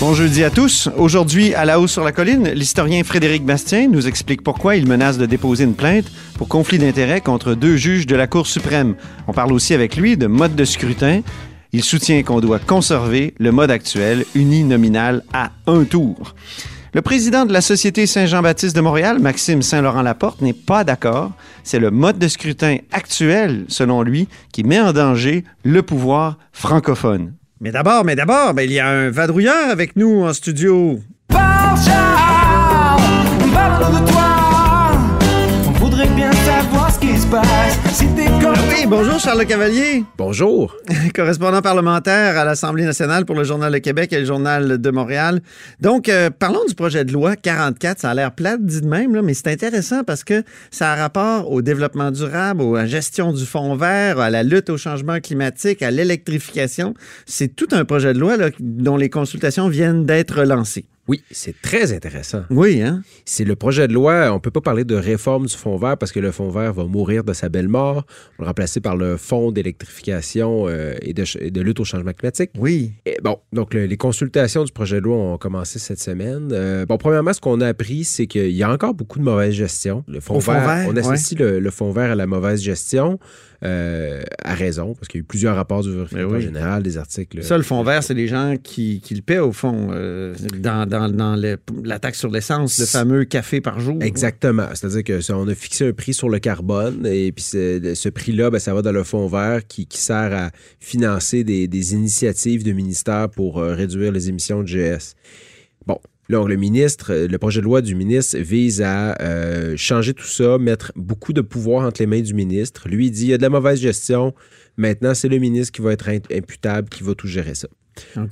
Bon jeudi à tous. Aujourd'hui, à la hausse sur la colline, l'historien Frédéric Bastien nous explique pourquoi il menace de déposer une plainte pour conflit d'intérêts contre deux juges de la Cour suprême. On parle aussi avec lui de mode de scrutin. Il soutient qu'on doit conserver le mode actuel uninominal à un tour. Le président de la Société Saint-Jean-Baptiste de Montréal, Maxime Saint-Laurent-Laporte, n'est pas d'accord. C'est le mode de scrutin actuel, selon lui, qui met en danger le pouvoir francophone. Mais d'abord, mais d'abord, ben, il y a un vadrouilleur avec nous en studio. de toi. On voudrait bien savoir ce qui se passe. Si bonjour Charles Cavalier, Bonjour. correspondant parlementaire à l'Assemblée nationale pour le Journal de Québec et le Journal de Montréal. Donc, euh, parlons du projet de loi 44. Ça a l'air plate dit de même, là, mais c'est intéressant parce que ça a rapport au développement durable, à la gestion du fond vert, à la lutte au changement climatique, à l'électrification. C'est tout un projet de loi là, dont les consultations viennent d'être lancées. Oui, c'est très intéressant. Oui, hein? C'est le projet de loi, on peut pas parler de réforme du fonds vert parce que le fonds vert va mourir de sa belle mort. On le remplacer par le fonds d'électrification euh, et, de, ch- et de lutte au changement climatique. Oui. Et bon, donc le- les consultations du projet de loi ont commencé cette semaine. Euh, bon, premièrement, ce qu'on a appris, c'est qu'il y a encore beaucoup de mauvaise gestion. Le fonds vert, vert, on ouais. associe le, le fonds vert à la mauvaise gestion. Euh, à raison, parce qu'il y a eu plusieurs rapports du vérificateur oui. général, des articles. Ça, le fond vert, c'est les gens qui, qui le paient, au fond, euh, dans, dans, dans le- la taxe sur l'essence, le fameux café par jour. Exactement. C'est-à-dire que ça, on a fixé un prix sur le carbone et puis ce, ce prix-là, ben, ça va dans le fonds vert qui, qui sert à financer des, des initiatives de ministères pour euh, réduire les émissions de GS. Donc, le ministre, euh, le projet de loi du ministre vise à euh, changer tout ça, mettre beaucoup de pouvoir entre les mains du ministre. Lui, il dit il y a de la mauvaise gestion. Maintenant, c'est le ministre qui va être imputable, qui va tout gérer ça.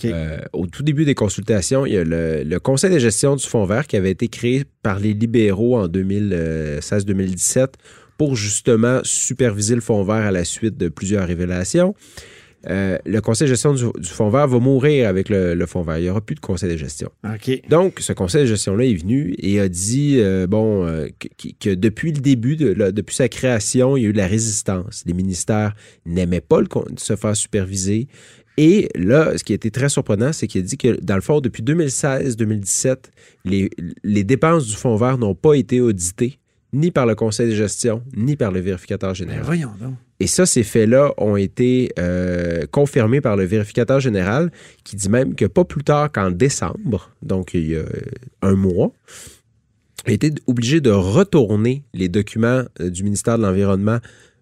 Euh, au tout début des consultations, il y a le, le Conseil de gestion du Fonds vert qui avait été créé par les libéraux en 2016-2017 pour justement superviser le Fonds vert à la suite de plusieurs révélations. Euh, le Conseil de gestion du, du Fonds vert va mourir avec le, le Fonds vert. Il n'y aura plus de Conseil de gestion. Donc, ce conseil de gestion-là est venu et a dit, euh, bon, euh, que, depuis le début, de, là, depuis sa création, il y a eu de la résistance. Les ministères n'aimaient pas le, se faire superviser. Et là, ce qui a été très surprenant, c'est qu'il a dit que, dans le fond, depuis 2016-2017, les, les dépenses du Fonds vert n'ont pas été auditées ni par le conseil de gestion, ni par le vérificateur Ben, général. voyons donc. Et ça, ces faits-là ont été euh, confirmés par le vérificateur général qui dit même que pas plus tard qu'en décembre, donc il y a euh, un mois, a été obligé de retourner les documents euh, du ministère de l'Environnement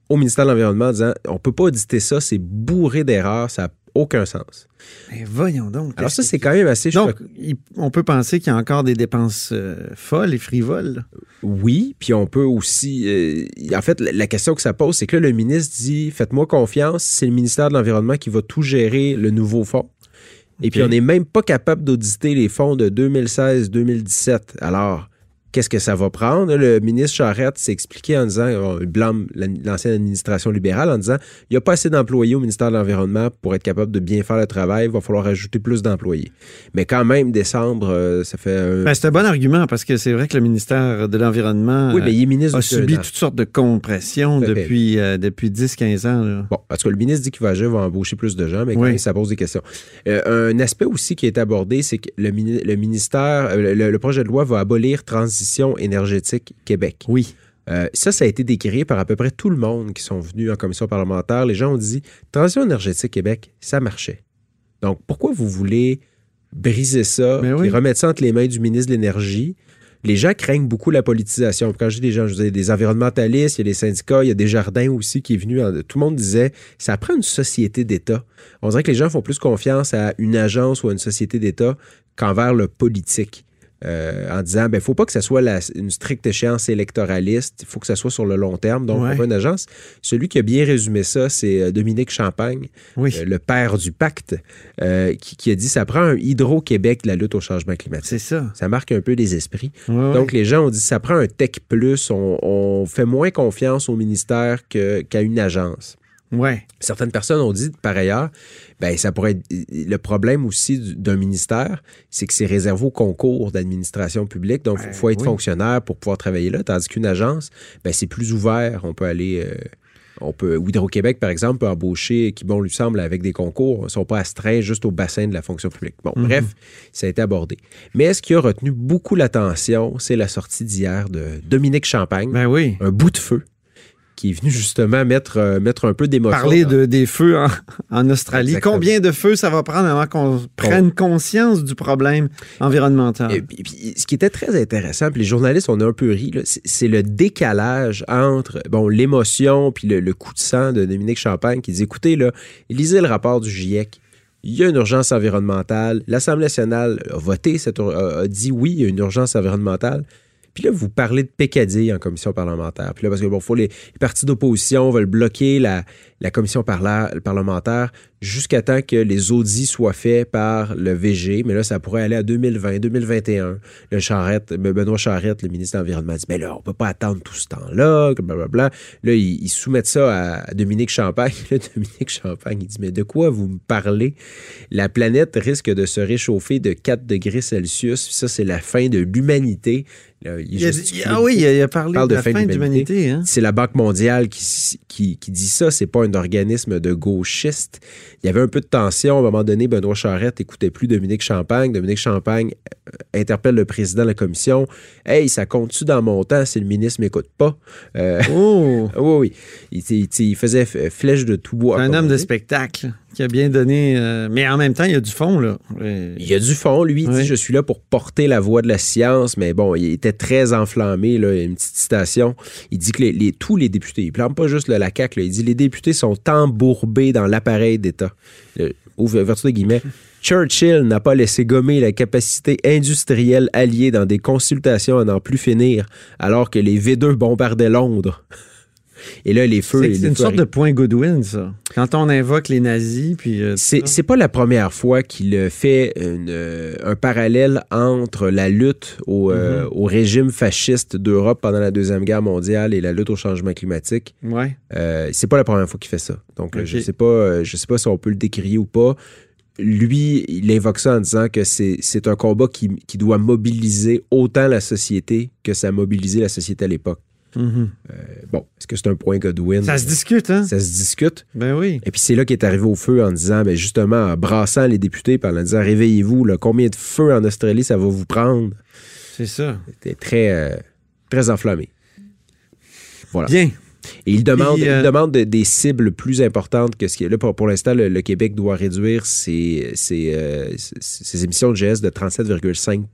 au ministère de l'Environnement en disant on peut pas auditer ça, c'est bourré d'erreurs, ça n'a aucun sens. Ben, voyons donc. Alors ça, c'est quand même assez Donc, il- on peut penser qu'il y a encore des dépenses euh, folles et frivoles. Oui, puis on peut aussi. euh, en fait, la, la question que ça pose, c'est que là, le ministre dit Faites-moi confiance, c'est le ministère de l'Environnement qui va tout gérer le nouveau fonds. Et puis, on n'est même pas capable d'auditer les fonds de 2016-2017. Alors, qu'est-ce que ça va prendre? Le ministre Charette s'est expliqué en disant on blâme la- l'ancienne administration libérale en disant il n'y a pas assez d'employés au ministère de l'Environnement pour être capable de bien faire le travail, il va falloir ajouter plus d'employés. Mais quand même, décembre, euh, ça fait un. Ben, c'est un bon argument parce que c'est vrai que le ministère de l'Environnement oui, ministre a subi toutes sortes de compressions depuis, euh, depuis 10-15 ans. là. Bon, en tout cas, le ministre dit qu'il va agir, va embaucher plus de gens, mais quand Oui. même, ça pose des questions. Euh, un aspect aussi qui est abordé, c'est que le, mini- le ministère, euh, le, le projet de loi va abolir Transition énergétique Québec. Oui. Euh, ça, ça a été décrié par à peu près tout le monde qui sont venus en commission parlementaire. Les gens ont dit Transition énergétique Québec, ça marchait. Donc, pourquoi vous voulez briser ça, puis oui. remettre ça entre les mains du ministre de l'Énergie? Les gens craignent beaucoup la politisation. Quand je dis des gens, je dis des environnementalistes, il y a des syndicats, il y a des jardins aussi qui est venu. en- Tout le monde disait, ça prend une société d'État. On dirait que les gens font plus confiance à une agence ou à une société d'État qu'envers le politique. Euh, en disant, ben, faut pas que ça soit la- une stricte échéance électoraliste, il faut que ça soit sur le long terme, donc Ouais. on une agence. Celui qui a bien résumé ça, c'est euh, Dominique Champagne, Oui. euh, le père du pacte, euh, qui, qui a dit, ça prend un Hydro-Québec de la lutte au changement climatique. C'est ça. Ça marque un peu les esprits. Ouais, ouais. Donc, les gens ont dit ça prend un tech plus, on, on fait moins confiance au ministère qu'à une agence. Ouais. Certaines personnes ont dit, par ailleurs, ben, ça pourrait être. Le problème aussi du- d'un ministère, c'est que c'est réservé au concours d'administration publique. Donc, il Ouais, faut être oui. fonctionnaire pour pouvoir travailler là. Tandis qu'une agence, ben, c'est plus ouvert. On peut aller. euh, on peut, Hydro-Québec, par exemple, peut embaucher qui, bon, lui semble, avec des concours, ne sont pas astreints juste au bassin de la fonction publique. Bon, Mhm. bref, ça a été abordé. Mais ce qui a retenu beaucoup l'attention, c'est la sortie d'hier de Dominique Champagne, Ben oui. un bout de feu, qui est venu justement mettre, euh, mettre un peu d'émotion. Parler de, des feux en, en Australie. Exactement. Combien de feux ça va prendre avant qu'on prenne conscience du problème environnemental? Et puis, puis, ce qui était très intéressant, puis les journalistes, on a un peu ri, c'est le décalage entre bon l'émotion puis le, le coup de sang de Dominique Champagne qui dit écoutez, là, lisez le rapport du GIEC. Il y a une urgence environnementale. L'Assemblée nationale a voté, cette, a dit oui, il y a une urgence environnementale. Puis là, vous parlez de pécadilles en commission parlementaire. Puis là, parce que bon, faut les, les partis d'opposition veulent bloquer la, la commission parlementaire jusqu'à temps que les audits soient faits par le VG. Mais là, ça pourrait aller à 2020, 2021. Le Charrette, ben, Benoît Charrette, le ministre de l'Environnement, dit, mais là, on peut pas attendre tout ce temps-là, blablabla. Là, ils, ils soumettent ça à Dominique Champagne. Là, Dominique Champagne, il dit, mais de quoi vous me parlez? La planète risque de se réchauffer de 4 degrés Celsius. Ça, c'est la fin de l'humanité. Là, il Il a dit- gesticule ah oui, il a, parlé parle de la fin de l'humanité. Hein? c'est la Banque mondiale qui, qui, qui dit ça, c'est pas un organisme de gauchistes. Il y avait un peu de tension. À un moment donné, Benoît Charette écoutait plus Dominique Champagne. Dominique Champagne euh, interpelle le président de la commission. Hey, ça compte-tu dans mon temps si le ministre m'écoute pas? Euh, Oh! oui, oui. Il, il- il faisait flèche de tout bois. Un homme de spectacle qui a bien donné. euh, mais en même temps, il y a du fond, là. Euh, Il y a du fond, lui, il Oui. dit Je suis là pour porter la voix de la science, mais bon, il était très enflammé, là, une petite citation. Il dit que les, les- tous les députés, il plante pas juste le, la CAQ, là, il dit les députés sont embourbés dans l'appareil d'État. Le- Ouverture de guillemets. Churchill n'a pas laissé gommer la capacité industrielle alliée dans des consultations à n'en plus finir, alors que les V2 bombardaient Londres. Et là, les feux. C'est une feux sorte de point Goodwin, ça. Quand on invoque les nazis, puis. euh, c'est pas la première fois qu'il euh, fait une, euh, un parallèle entre la lutte au, euh, au régime fasciste d'Europe pendant la Deuxième Guerre mondiale et la lutte au changement climatique. Ouais. C'est pas la première fois qu'il fait ça. Donc, je sais pas, je sais pas si on peut le décrire ou pas. Lui, il invoque ça en disant que c'est c'est un combat qui, qui doit mobiliser autant la société que ça a mobilisé la société à l'époque. Mhm. Bon, est-ce que c'est un point Godwin? Ça se discute, hein? Ça se discute. Ben oui. Et puis c'est là qu'il est arrivé au feu en disant, ben justement, en brassant les députés, en disant, réveillez-vous, combien de feux en Australie ça va vous prendre? C'est ça. C'était très, euh, très enflammé. Voilà. Bien. Et il demande, euh, il demande de- des cibles plus importantes que ce qui est là. Pour, pour l'instant, le, le Québec doit réduire ses, ses, euh, ses- ses émissions de GS de 37,5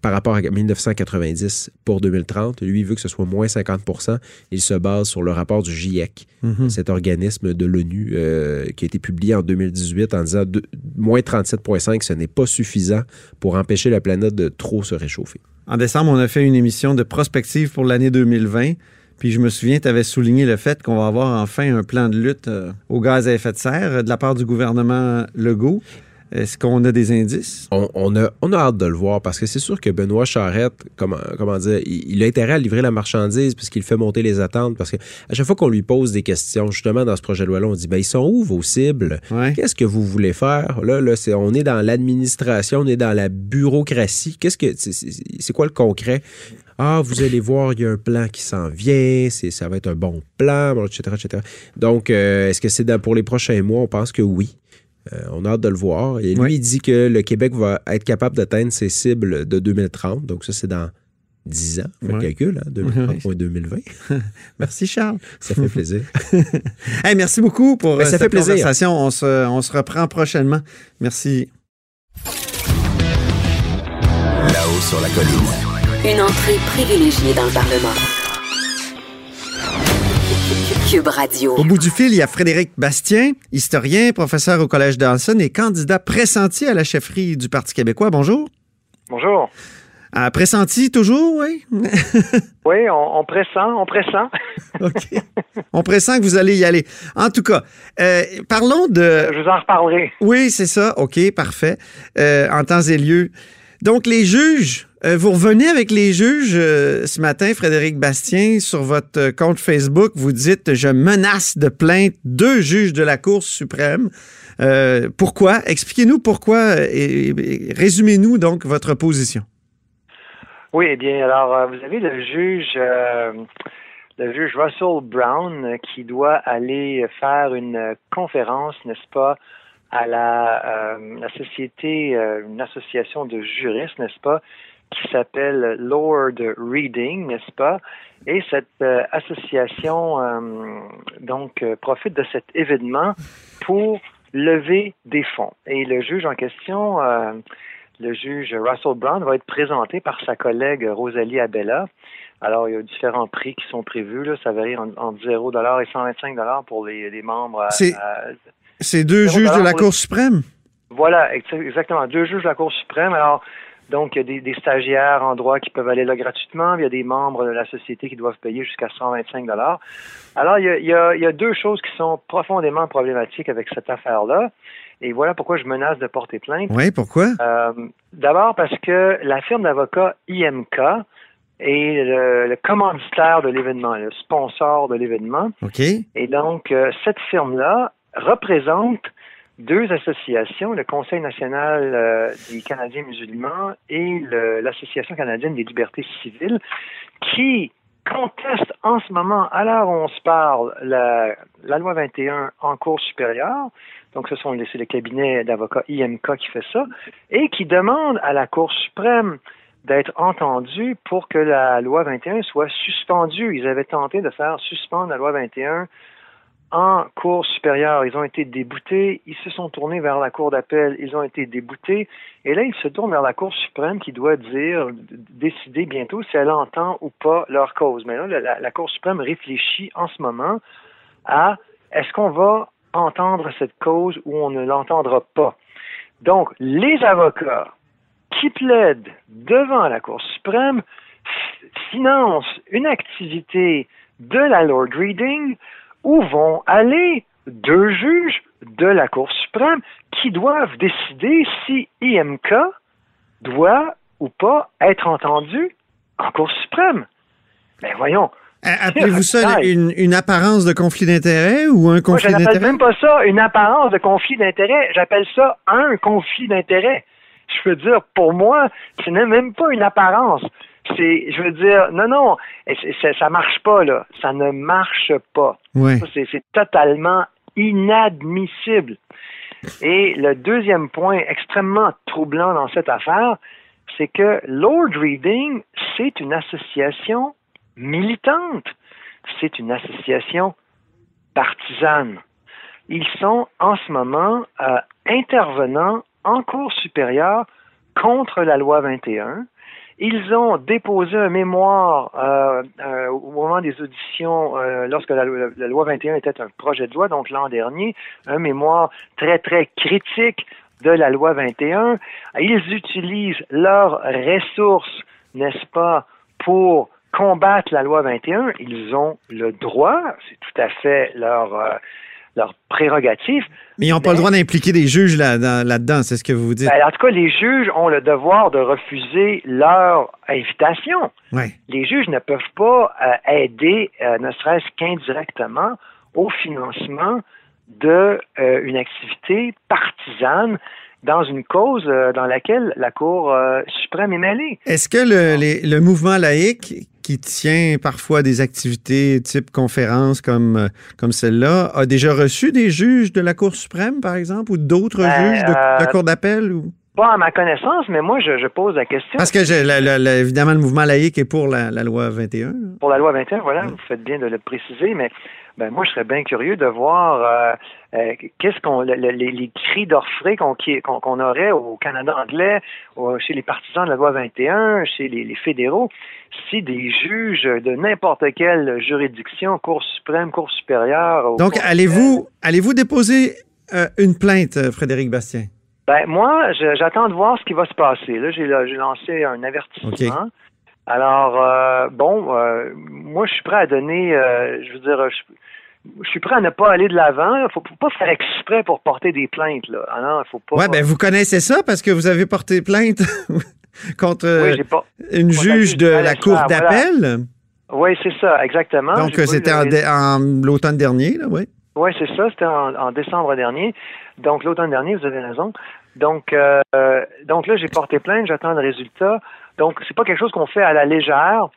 par rapport à 1990 pour 2030. Lui, il veut que ce soit moins 50% Il se base sur le rapport du GIEC, Mhm. cet organisme de l'ONU euh, qui a été publié en 2018 en disant de- moins 37,5, ce n'est pas suffisant pour empêcher la planète de trop se réchauffer. En décembre, on a fait une émission de prospective pour l'année 2020. Puis je me souviens, tu avais souligné le fait qu'on va avoir enfin un plan de lutte euh, aux gaz à effet de serre euh, de la part du gouvernement Legault. Est-ce qu'on a des indices? On, on a, on a hâte de le voir parce que c'est sûr que Benoît Charette, comment, comment dire, il, il a intérêt à livrer la marchandise parce qu'il fait monter les attentes. Parce que à chaque fois qu'on lui pose des questions, justement dans ce projet de loi-là, on dit ben, ils sont où vos cibles? Ouais. Qu'est-ce que vous voulez faire? Là, là c'est, on est dans l'administration, on est dans la bureaucratie. Qu'est-ce que c'est, quoi le concret? Ah, vous allez voir, il y a un plan qui s'en vient, c'est, ça va être un bon plan, etc., etc. Donc, euh, est-ce que c'est pour les prochains mois? On pense que oui. Euh, on a hâte de le voir. Et lui, Ouais. il dit que le Québec va être capable d'atteindre ses cibles de 2030. Donc, ça, c'est dans 10 ans. Faites le Ouais. calcul, hein, 2030 ou 2020. Merci, Charles. Ça fait plaisir. Hey, merci beaucoup pour Ben, euh, ça cette fait plaisir. conversation. On se, on se reprend prochainement. Merci. Là-haut sur la colline. Une entrée privilégiée dans le Parlement. Cube Radio. Au bout du fil, il y a Frédéric Bastien, historien, professeur au Collège Dawson et candidat pressenti à la chefferie du Parti québécois. Bonjour. Bonjour. Ah, pressenti toujours, oui? Oui, on, on pressent, on pressent. OK. On pressent que vous allez y aller. En tout cas, euh, parlons de... Je vous en reparlerai. Oui, c'est ça. OK, parfait. Euh, en temps et lieu. Donc, les juges Euh, vous revenez avec les juges euh, ce matin, Frédéric Bastien, sur votre euh, compte Facebook. Vous dites Je menace de plainte deux juges de la Cour suprême. Pourquoi? Expliquez-nous pourquoi et, résumez-nous donc votre position. Oui, eh bien, alors, vous avez le juge, le juge Russell Brown qui doit aller faire une conférence, n'est-ce pas, à la, société, une association de juristes, n'est-ce pas, qui s'appelle Lord Reading, n'est-ce pas? Et cette euh, association, euh, donc, euh, profite de cet événement pour lever des fonds. Et le juge en question, le juge Russell Brown, va être présenté par sa collègue Rosalie Abella. Alors, il y a différents prix qui sont prévus. Là. Ça varie en- entre 0 et 125 pour les, les membres. C'est- deux juges de la. Cour suprême? voilà, ex- exactement. Deux juges de la Cour suprême. Alors, donc, il y a des, des stagiaires en droit qui peuvent aller là gratuitement. Il y a des membres de la société qui doivent payer jusqu'à 125 Alors, il y, a, il, y a, il y a deux choses qui sont profondément problématiques avec cette affaire-là. Et voilà pourquoi je menace de porter plainte. Oui, pourquoi? Euh, D'abord parce que la firme d'avocats IMK est le, le commanditaire de l'événement, le sponsor de l'événement. OK. Et donc, euh, cette firme-là représente deux associations, le Conseil national euh, des Canadiens musulmans et l'Association canadienne des libertés civiles, qui contestent en ce moment, à l'heure où on se parle, la, loi 21 en cours supérieure. Donc, ce sont les- le cabinet d'avocats IMK qui fait ça, et qui demande à la Cour suprême d'être entendu pour que la loi 21 soit suspendue. Ils avaient tenté de faire suspendre la loi 21 en cour supérieure. Ils ont été déboutés, ils se sont tournés vers la cour d'appel, ils ont été déboutés, et là, ils se tournent vers la Cour suprême qui doit dire, décider bientôt si elle entend ou pas leur cause. Mais là, la, la- Cour suprême réfléchit en ce moment à est-ce qu'on va entendre cette cause ou on ne l'entendra pas? Donc, les avocats qui plaident devant la Cour suprême financent une activité de la Lord Reading où vont aller deux juges de la Cour suprême qui doivent décider si IMK doit ou pas être entendu en Cour suprême. Mais voyons, A- Appelez-vous ça une, une apparence de conflit d'intérêt ou un conflit je n'appelle d'intérêt? même pas ça une apparence de conflit d'intérêt, j'appelle ça un conflit d'intérêt. Je veux dire, pour moi, ce n'est même pas une apparence. C'est, je veux dire, non, non, c'est- ça marche pas, là. Ça ne marche pas. Oui. Ça, C'est c'est totalement inadmissible. Et le deuxième point extrêmement troublant dans cette affaire, c'est que Lord Reading, c'est une association militante. C'est une association partisane. Ils sont en ce moment euh, intervenants en cours supérieure contre la loi 21. Ils ont déposé un mémoire euh, euh, au moment des auditions, euh, lorsque la, loi- la loi 21 était un projet de loi, donc l'an dernier, un mémoire très, très critique de la loi 21. Ils utilisent leurs ressources, n'est-ce pas, pour combattre la loi 21. Ils ont le droit, c'est tout à fait leur, euh, leur prérogative, Mais ils n'ont pas le droit d'impliquer des juges là- dans- là-dedans, c'est ce que vous dites. ben, en tout cas, les juges ont le devoir de refuser leur invitation. Les juges ne peuvent pas euh, aider, euh, ne serait-ce qu'indirectement, au financement de euh, activité partisane dans une cause dans laquelle la Cour suprême est mêlée. Est-ce que le, les- le mouvement laïque qui tient parfois des activités type conférence comme, euh, comme celle-là a déjà reçu des juges de la Cour suprême, par exemple, ou d'autres Ben, juges de, de la euh, Cour d'appel? Ou... Pas à ma connaissance, mais moi, je, je pose la question. Parce que je- la- la- la- évidemment, le mouvement laïque est pour la, la loi 21. pour la loi 21, voilà, vous faites bien de le préciser, mais ben, moi, je serais bien curieux de voir euh, euh, qu'est-ce qu'on le- le- les, les cris d'orfraie qu'on qui- qu'on qu'on aurait au Canada anglais, au- chez les partisans de la loi 21, chez les, les fédéraux, si des juges de n'importe quelle juridiction, Cour suprême, Cour supérieure. Donc, allez-vous allez-vous déposer euh, une plainte, euh, Frédéric Bastien? Ben, moi, je- j'attends de voir ce qui va se passer. Là, j'ai j'ai lancé un avertissement. Alors, euh, bon, moi, je suis prêt à donner, je veux dire, je, je suis prêt à ne pas aller de l'avant. Il faut, faut pas faire exprès pour porter des plaintes. Là. Ah non, faut pas. Ouais, ben vous connaissez ça parce que vous avez porté plainte contre Oui, j'ai pas. une juge de la Cour d'appel. Oui, c'est ça, exactement. Donc, c'était en, l'automne dernier, là, oui. Oui, c'est ça. C'était en, en décembre dernier. Donc, l'automne dernier, vous avez raison. Donc, euh, donc là, j'ai porté plainte, j'attends le résultat. Donc, c'est pas quelque chose qu'on fait à la légère.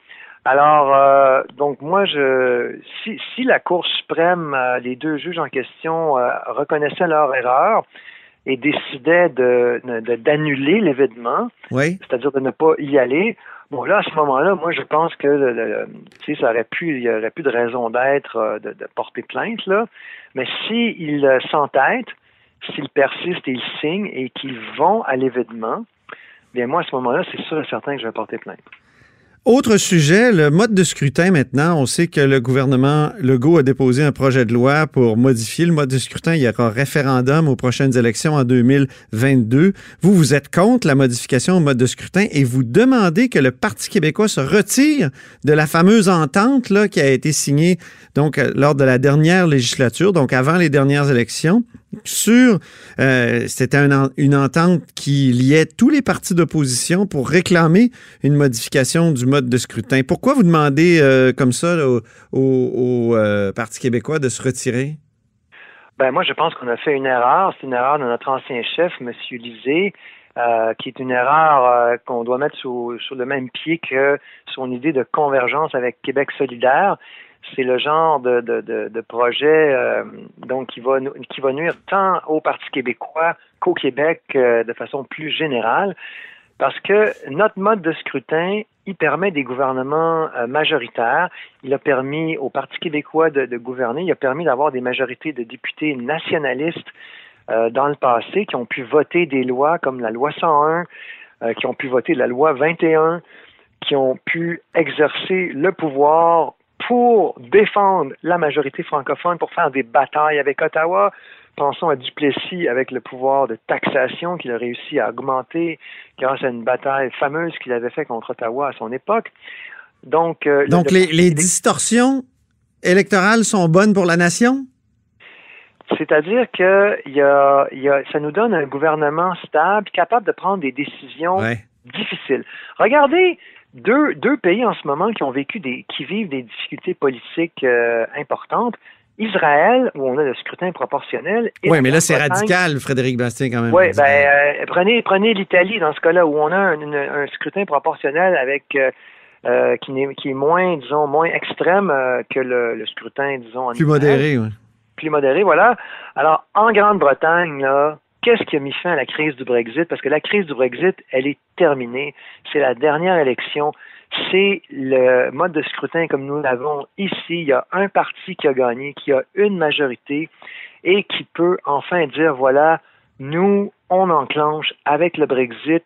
Alors, euh, donc moi, je, si, si la Cour suprême, euh, les deux juges en question euh, reconnaissaient leur erreur et décidaient de, de- d'annuler l'événement, Oui. c'est-à-dire de ne pas y aller. Bon, là, à ce moment-là, moi, je pense que le- le- le- tu sais, ça aurait pu, il y aurait plus de raison d'être euh, de, de porter plainte, là. Mais s'ils euh, s'entêtent, s'ils persistent et ils signent et qu'ils vont à l'événement, bien moi, à ce moment-là, c'est sûr et certain que je vais porter plainte. Autre sujet, le mode de scrutin maintenant. On sait que le gouvernement Legault a déposé un projet de loi pour modifier le mode de scrutin. Il y aura référendum aux prochaines élections en 2022. Vous, vous êtes contre la modification au mode de scrutin et vous demandez que le Parti québécois se retire de la fameuse entente là, qui a été signée donc, euh, lors de la dernière législature, donc avant les dernières élections, sur euh, c'était une entente qui liait tous les partis d'opposition pour réclamer une modification du mode de scrutin. Pourquoi vous demandez euh, comme ça au, euh, Parti québécois de se retirer? Ben moi, je pense qu'on a fait une erreur. C'est une erreur de notre ancien chef, M. Lisée, qui est une erreur qu'on doit mettre sur le même pied que son idée de convergence avec Québec solidaire. C'est le genre de, de, projet euh, donc qui va qui va nuire tant au Parti québécois qu'au Québec euh, de façon plus générale. Parce que notre mode de scrutin, il permet des gouvernements euh, majoritaires. Il a permis au Parti québécois de, gouverner. Il a permis d'avoir des majorités de députés nationalistes dans le passé qui ont pu voter des lois comme la loi 101, euh, qui ont pu voter la loi 21, qui ont pu exercer le pouvoir pour défendre la majorité francophone, pour faire des batailles avec Ottawa. Pensons à Duplessis avec le pouvoir de taxation qu'il a réussi à augmenter grâce à une bataille fameuse qu'il avait fait contre Ottawa à son époque. Donc, euh, Donc, le les, distorsions électorales sont bonnes pour la nation? C'est-à-dire que y a, il y a, ça nous donne un gouvernement stable, capable de prendre des décisions Ouais. Difficiles. Regardez deux, deux pays en ce moment qui ont vécu des, qui vivent des difficultés politiques euh, importantes. Israël, où on a le scrutin proportionnel. Oui, mais là, c'est radical, Frédéric Bastien, quand même. Oui, ben, euh, prenez, prenez l'Italie dans ce cas-là, où on a un, une- un scrutin proportionnel avec euh, euh, qui, n'est- qui est moins, disons, moins extrême euh, que le, le scrutin, disons, en Plus Israël modéré, oui. plus modéré, voilà. Alors, en Grande-Bretagne, là, qu'est-ce qui a mis fin à la crise du Brexit? Parce que la crise du Brexit, elle est terminée. C'est la dernière élection. C'est le mode de scrutin comme nous l'avons ici. Il y a un parti qui a gagné, qui a une majorité et qui peut enfin dire, voilà, nous, on enclenche avec le Brexit.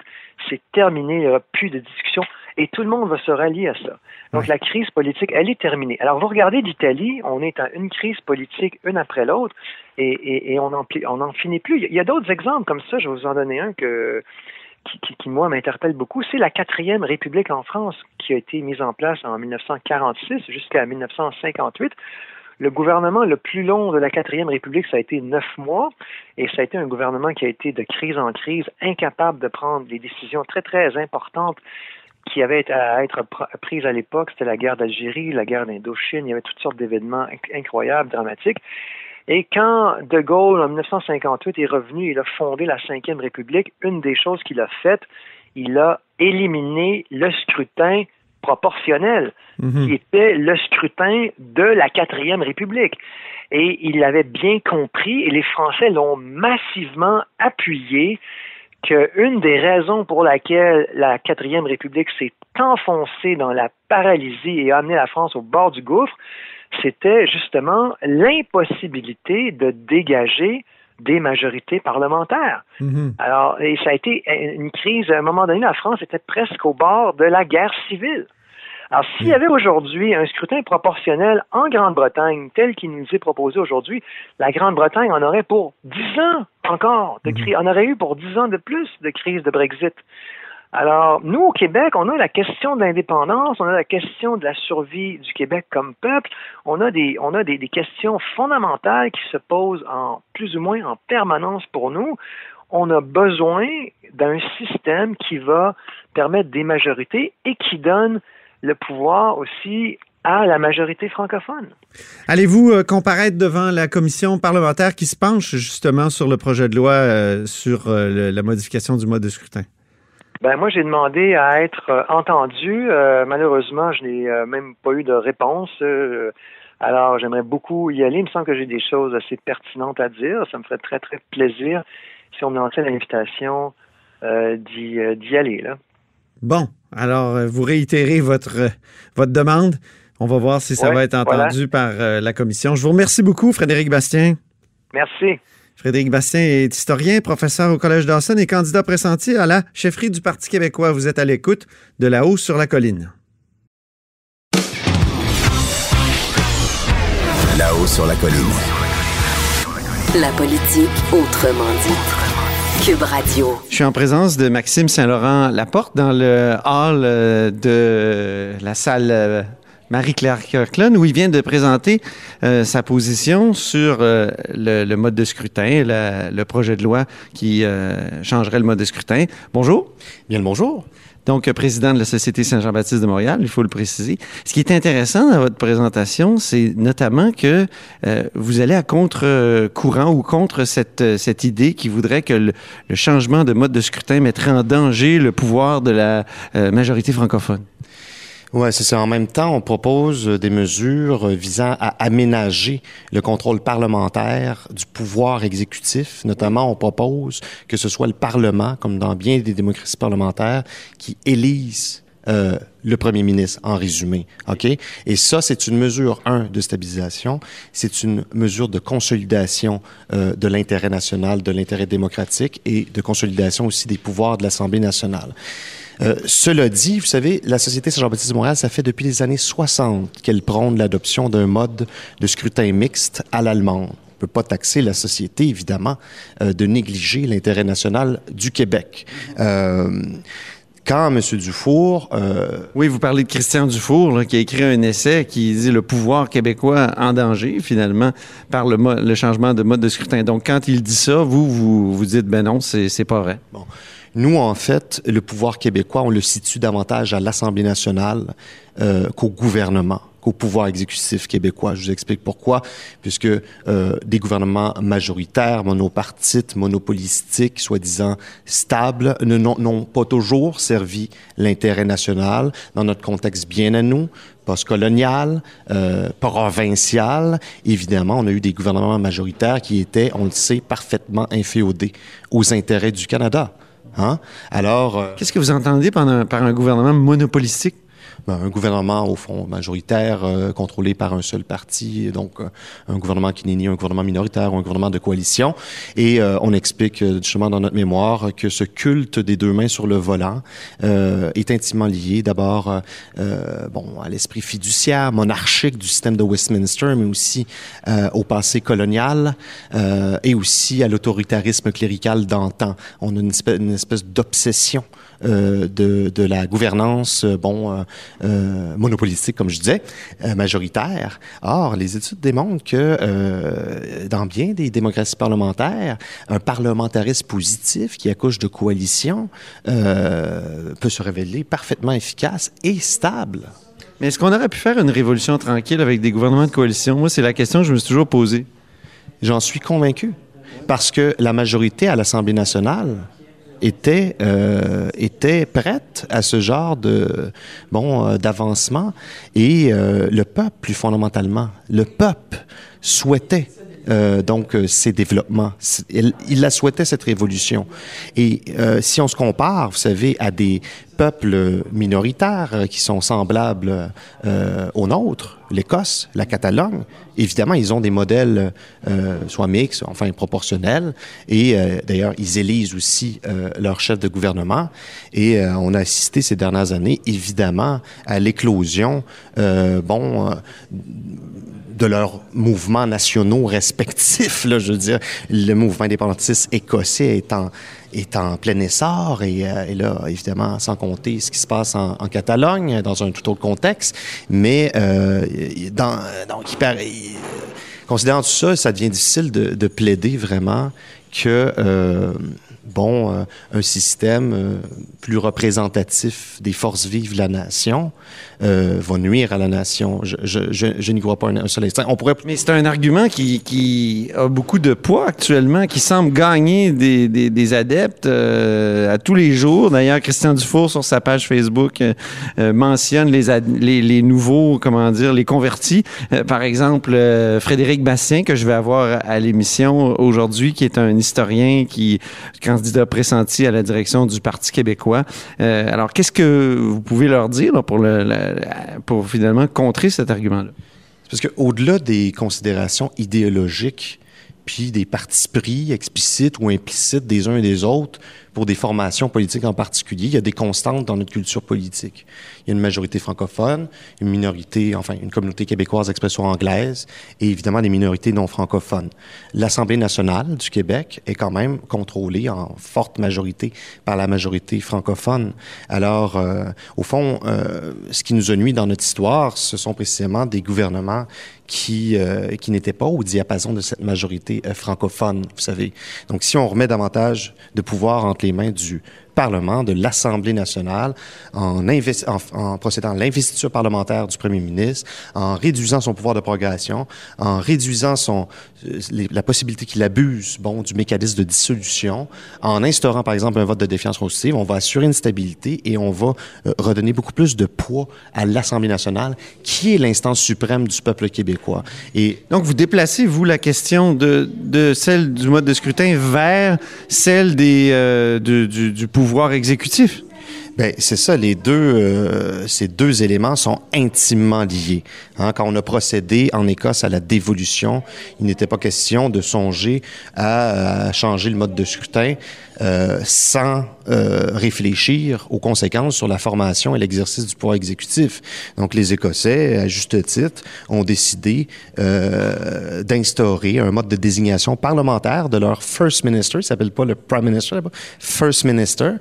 C'est terminé. Il n'y aura plus de discussion. Et tout le monde va se rallier à ça. Donc, la crise politique, elle est terminée. Alors, vous regardez l'Italie, on est à une crise politique une après l'autre et, et, et on n'en on en finit plus. Il y a d'autres exemples comme ça. Je vais vous en donner un que, qui, qui, qui, moi, m'interpelle beaucoup. C'est la quatrième République en France qui a été mise en place en 1946 jusqu'à 1958. Le gouvernement le plus long de la quatrième République, ça a été neuf mois, et ça a été un gouvernement qui a été de crise en crise, incapable de prendre des décisions très, très importantes qui avaient à être pr- prises à l'époque. C'était la guerre d'Algérie, la guerre d'Indochine, il y avait toutes sortes d'événements inc- incroyables, dramatiques. Et quand De Gaulle, en 1958, est revenu, il a fondé la Cinquième République, une des choses qu'il a faites, il a éliminé le scrutin proportionnel, Mhm. qui était le scrutin de la Quatrième République. Et il avait bien compris, et les Français l'ont massivement appuyé, qu'une des raisons pour laquelle la Quatrième République s'est enfoncée dans la paralysie et a amené la France au bord du gouffre, c'était justement l'impossibilité de dégager des majorités parlementaires. Mhm. Alors, et ça a été une crise, à un moment donné, la France était presque au bord de la guerre civile. Alors, s'il y avait aujourd'hui un scrutin proportionnel en Grande-Bretagne, tel qu'il nous est proposé aujourd'hui, la Grande-Bretagne en aurait pour dix ans encore de crise, en aurait eu pour dix ans de plus de crise de Brexit. Alors, nous, au Québec, on a la question de l'indépendance, on a la question de la survie du Québec comme peuple, on a des, on a des, des questions fondamentales qui se posent en plus ou moins en permanence pour nous. on a besoin d'un système qui va permettre des majorités et qui donne le pouvoir aussi à la majorité francophone. Allez-vous euh, comparaître devant la commission parlementaire qui se penche justement sur le projet de loi euh, sur euh, le- la modification du mode de scrutin? Ben moi, j'ai demandé à être entendu. Malheureusement, je n'ai même pas eu de réponse. Alors, j'aimerais beaucoup y aller. Il me semble que j'ai des choses assez pertinentes à dire. Ça me ferait très, très plaisir si on me lançait l'invitation d'y d'y aller. Là. Bon, alors euh, vous réitérez votre, euh, votre demande. On va voir si ça Ouais, va être entendu par euh, la commission. Je vous remercie beaucoup, Frédéric Bastien. Merci. Frédéric Bastien est historien, professeur au Collège Dawson et candidat pressenti à la chefferie du Parti québécois. Vous êtes à l'écoute de La Hausse sur la colline. Là-haut sur la colline. La politique autrement dite. Cube Radio. Je suis en présence de Maxime Saint-Laurent Laporte dans le hall euh, de la salle euh, Marie-Claire Kirkland où il vient de présenter euh, sa position sur euh, le, le mode de scrutin, la- le projet de loi qui euh, changerait le mode de scrutin. Bonjour. Bien le bonjour. Donc, euh, président de la Société Saint-Jean-Baptiste de Montréal, il faut le préciser. Ce qui est intéressant dans votre présentation, c'est notamment que euh, vous allez à contre-courant ou contre cette, euh, cette idée qui voudrait que le, le changement de mode de scrutin mettrait en danger le pouvoir de la euh, majorité francophone. Ouais, c'est ça. En même temps, on propose euh, des mesures euh, visant à aménager le contrôle parlementaire du pouvoir exécutif. Notamment, on propose que ce soit le Parlement, comme dans bien des démocraties parlementaires, qui élise euh, le premier ministre, en résumé. OK? Et ça, c'est une mesure, un, de stabilisation. C'est une mesure de consolidation euh, de l'intérêt national, de l'intérêt démocratique et de consolidation aussi des pouvoirs de l'Assemblée nationale. Euh, cela dit, vous savez, la Société Saint-Jean-Baptiste de Montréal, ça fait depuis les années 60 qu'elle prône l'adoption d'un mode de scrutin mixte à l'allemande. On ne peut pas taxer la société, évidemment, euh, de négliger l'intérêt national du Québec. Euh, quand M. Dufour euh, Oui, vous parlez de Christian Dufour, là, qui a écrit un essai qui dit le pouvoir québécois en danger, finalement, par le, changement de mode de scrutin. Donc, quand il dit ça, vous, vous, vous dites, ben non, c'est c'est pas vrai. Nous, en fait, le pouvoir québécois, on le situe davantage à l'Assemblée nationale euh, qu'au gouvernement, qu'au pouvoir exécutif québécois. Je vous explique pourquoi. Puisque euh, des gouvernements majoritaires, monopartites, monopolistiques, soi-disant stables, ne- n'ont pas toujours servi l'intérêt national dans notre contexte bien à nous postcolonial, euh, provincial. Évidemment, on a eu des gouvernements majoritaires qui étaient, on le sait, parfaitement inféodés aux intérêts du Canada. Hein? Alors, euh, Qu'est-ce que vous entendez par un, par un gouvernement monopolistique? Un gouvernement, au fond, majoritaire, euh, contrôlé par un seul parti, donc euh, un gouvernement qui n'est ni un gouvernement minoritaire ou un gouvernement de coalition. Et euh, on explique euh, justement dans notre mémoire que ce culte des deux mains sur le volant est intimement lié d'abord bon, à l'esprit fiduciaire, monarchique du système de Westminster, mais aussi au passé colonial et aussi à l'autoritarisme clérical d'antan. On a une espèce, d'obsession de, de la gouvernance, euh, bon, euh, euh, monopolistique, comme je disais, euh, majoritaire. Or, les études démontrent que euh, dans bien des démocraties parlementaires, un parlementarisme positif qui accouche de coalition euh, peut se révéler parfaitement efficace et stable. Mais est-ce qu'on aurait pu faire une révolution tranquille avec des gouvernements de coalition? Moi, c'est la question que je me suis toujours posée. J'en suis convaincu. Parce que la majorité à l'Assemblée nationale était, euh, était prête à ce genre de bon euh, d'avancement. Et euh, le peuple plus fondamentalement le peuple souhaitait euh, donc euh, ces développements. Il, il la souhaitait cette révolution. Et si on se compare vous savez à des peuples minoritaires qui sont semblables euh, aux nôtres l'Écosse la Catalogne. Évidemment ils ont des modèles euh, soit mixtes enfin proportionnels. Et euh, d'ailleurs ils élisent aussi leur chef de gouvernement. Et on a assisté ces dernières années évidemment à l'éclosion bon de leurs mouvements nationaux respectifs. Je veux dire, le mouvement indépendantiste écossais en, est en plein essor et, euh, et là, évidemment, sans compter ce qui se passe en, Catalogne, dans un tout autre contexte. Mais euh, dans, donc, il paraît- considérant tout ça, ça devient difficile de, de plaider vraiment que euh, bon, euh, un système euh, plus représentatif des forces vives de la nation euh, va nuire à la nation. Je, je, je, n'y crois pas un, seul instant. On pourrait Mais c'est un argument qui, qui a beaucoup de poids actuellement, qui semble gagner des, des, des adeptes à tous les jours. D'ailleurs, Christian Dufour, sur sa page Facebook, mentionne les, les, les nouveaux, comment dire, les convertis. Par exemple, Frédéric Bastien, que je vais avoir à l'émission aujourd'hui, qui est un historien qui candidat pressenti à la direction du Parti québécois. Euh, alors, qu'est-ce que vous pouvez leur dire pour, pour finalement contrer cet argument-là? Parce qu'au-delà des considérations idéologiques, puis des partis pris explicites ou implicites des uns et des autres pour des formations politiques en particulier, il y a des constantes dans notre culture politique. Il y a une majorité francophone, une minorité, enfin une communauté québécoise d'expression anglaise et évidemment des minorités non francophones. L'Assemblée nationale du Québec est quand même contrôlée en forte majorité par la majorité francophone. Alors, euh, au fond, euh, ce qui nous a nuit dans notre histoire, ce sont précisément des gouvernements qui, euh, qui n'étaient pas au diapason de cette majorité euh, francophone, vous savez. Donc, si on remet davantage de pouvoir entre les mains du Parlement, de l'Assemblée nationale, en, en, en procédant à l'investiture parlementaire du premier ministre, en réduisant son pouvoir de progression, en réduisant son, euh, la possibilité qu'il abuse bon, du mécanisme de dissolution, en instaurant, par exemple, un vote de défiance constitutive, on va assurer une stabilité et on va euh, redonner beaucoup plus de poids à l'Assemblée nationale, qui est l'instance suprême du peuple québécois. Et Donc, vous déplacez, vous, la question de, de celle du mode de scrutin vers celle des, euh, du, du- du pouvoir exécutif. Ben, c'est ça, les deux, euh, ces deux éléments sont intimement liés. Hein, quand on a procédé en Écosse à la dévolution, il n'était pas question de songer à, changer le mode de scrutin euh, sans euh, réfléchir aux conséquences sur la formation et l'exercice du pouvoir exécutif. Donc, les Écossais, à juste titre, ont décidé d'instaurer un mode de désignation parlementaire de leur First Minister, il s'appelle pas le Prime Minister, First Minister,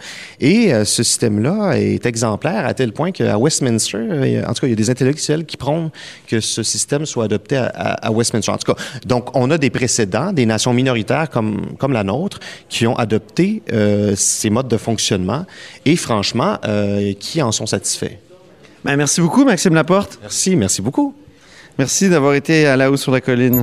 et ce système-là est exemplaire à tel point qu'à Westminster, euh, en tout cas, il y a des intellectuels qui prônent que ce système soit adopté à, à- à Westminster. En tout cas, donc, on a des précédents, des nations minoritaires comme, comme la nôtre, qui ont adopté euh, ces modes de fonctionnement et, franchement, euh, qui en sont satisfaits. Ben, merci beaucoup, Maxime Laporte. Merci, merci beaucoup. Merci d'avoir été à la haut sur la colline.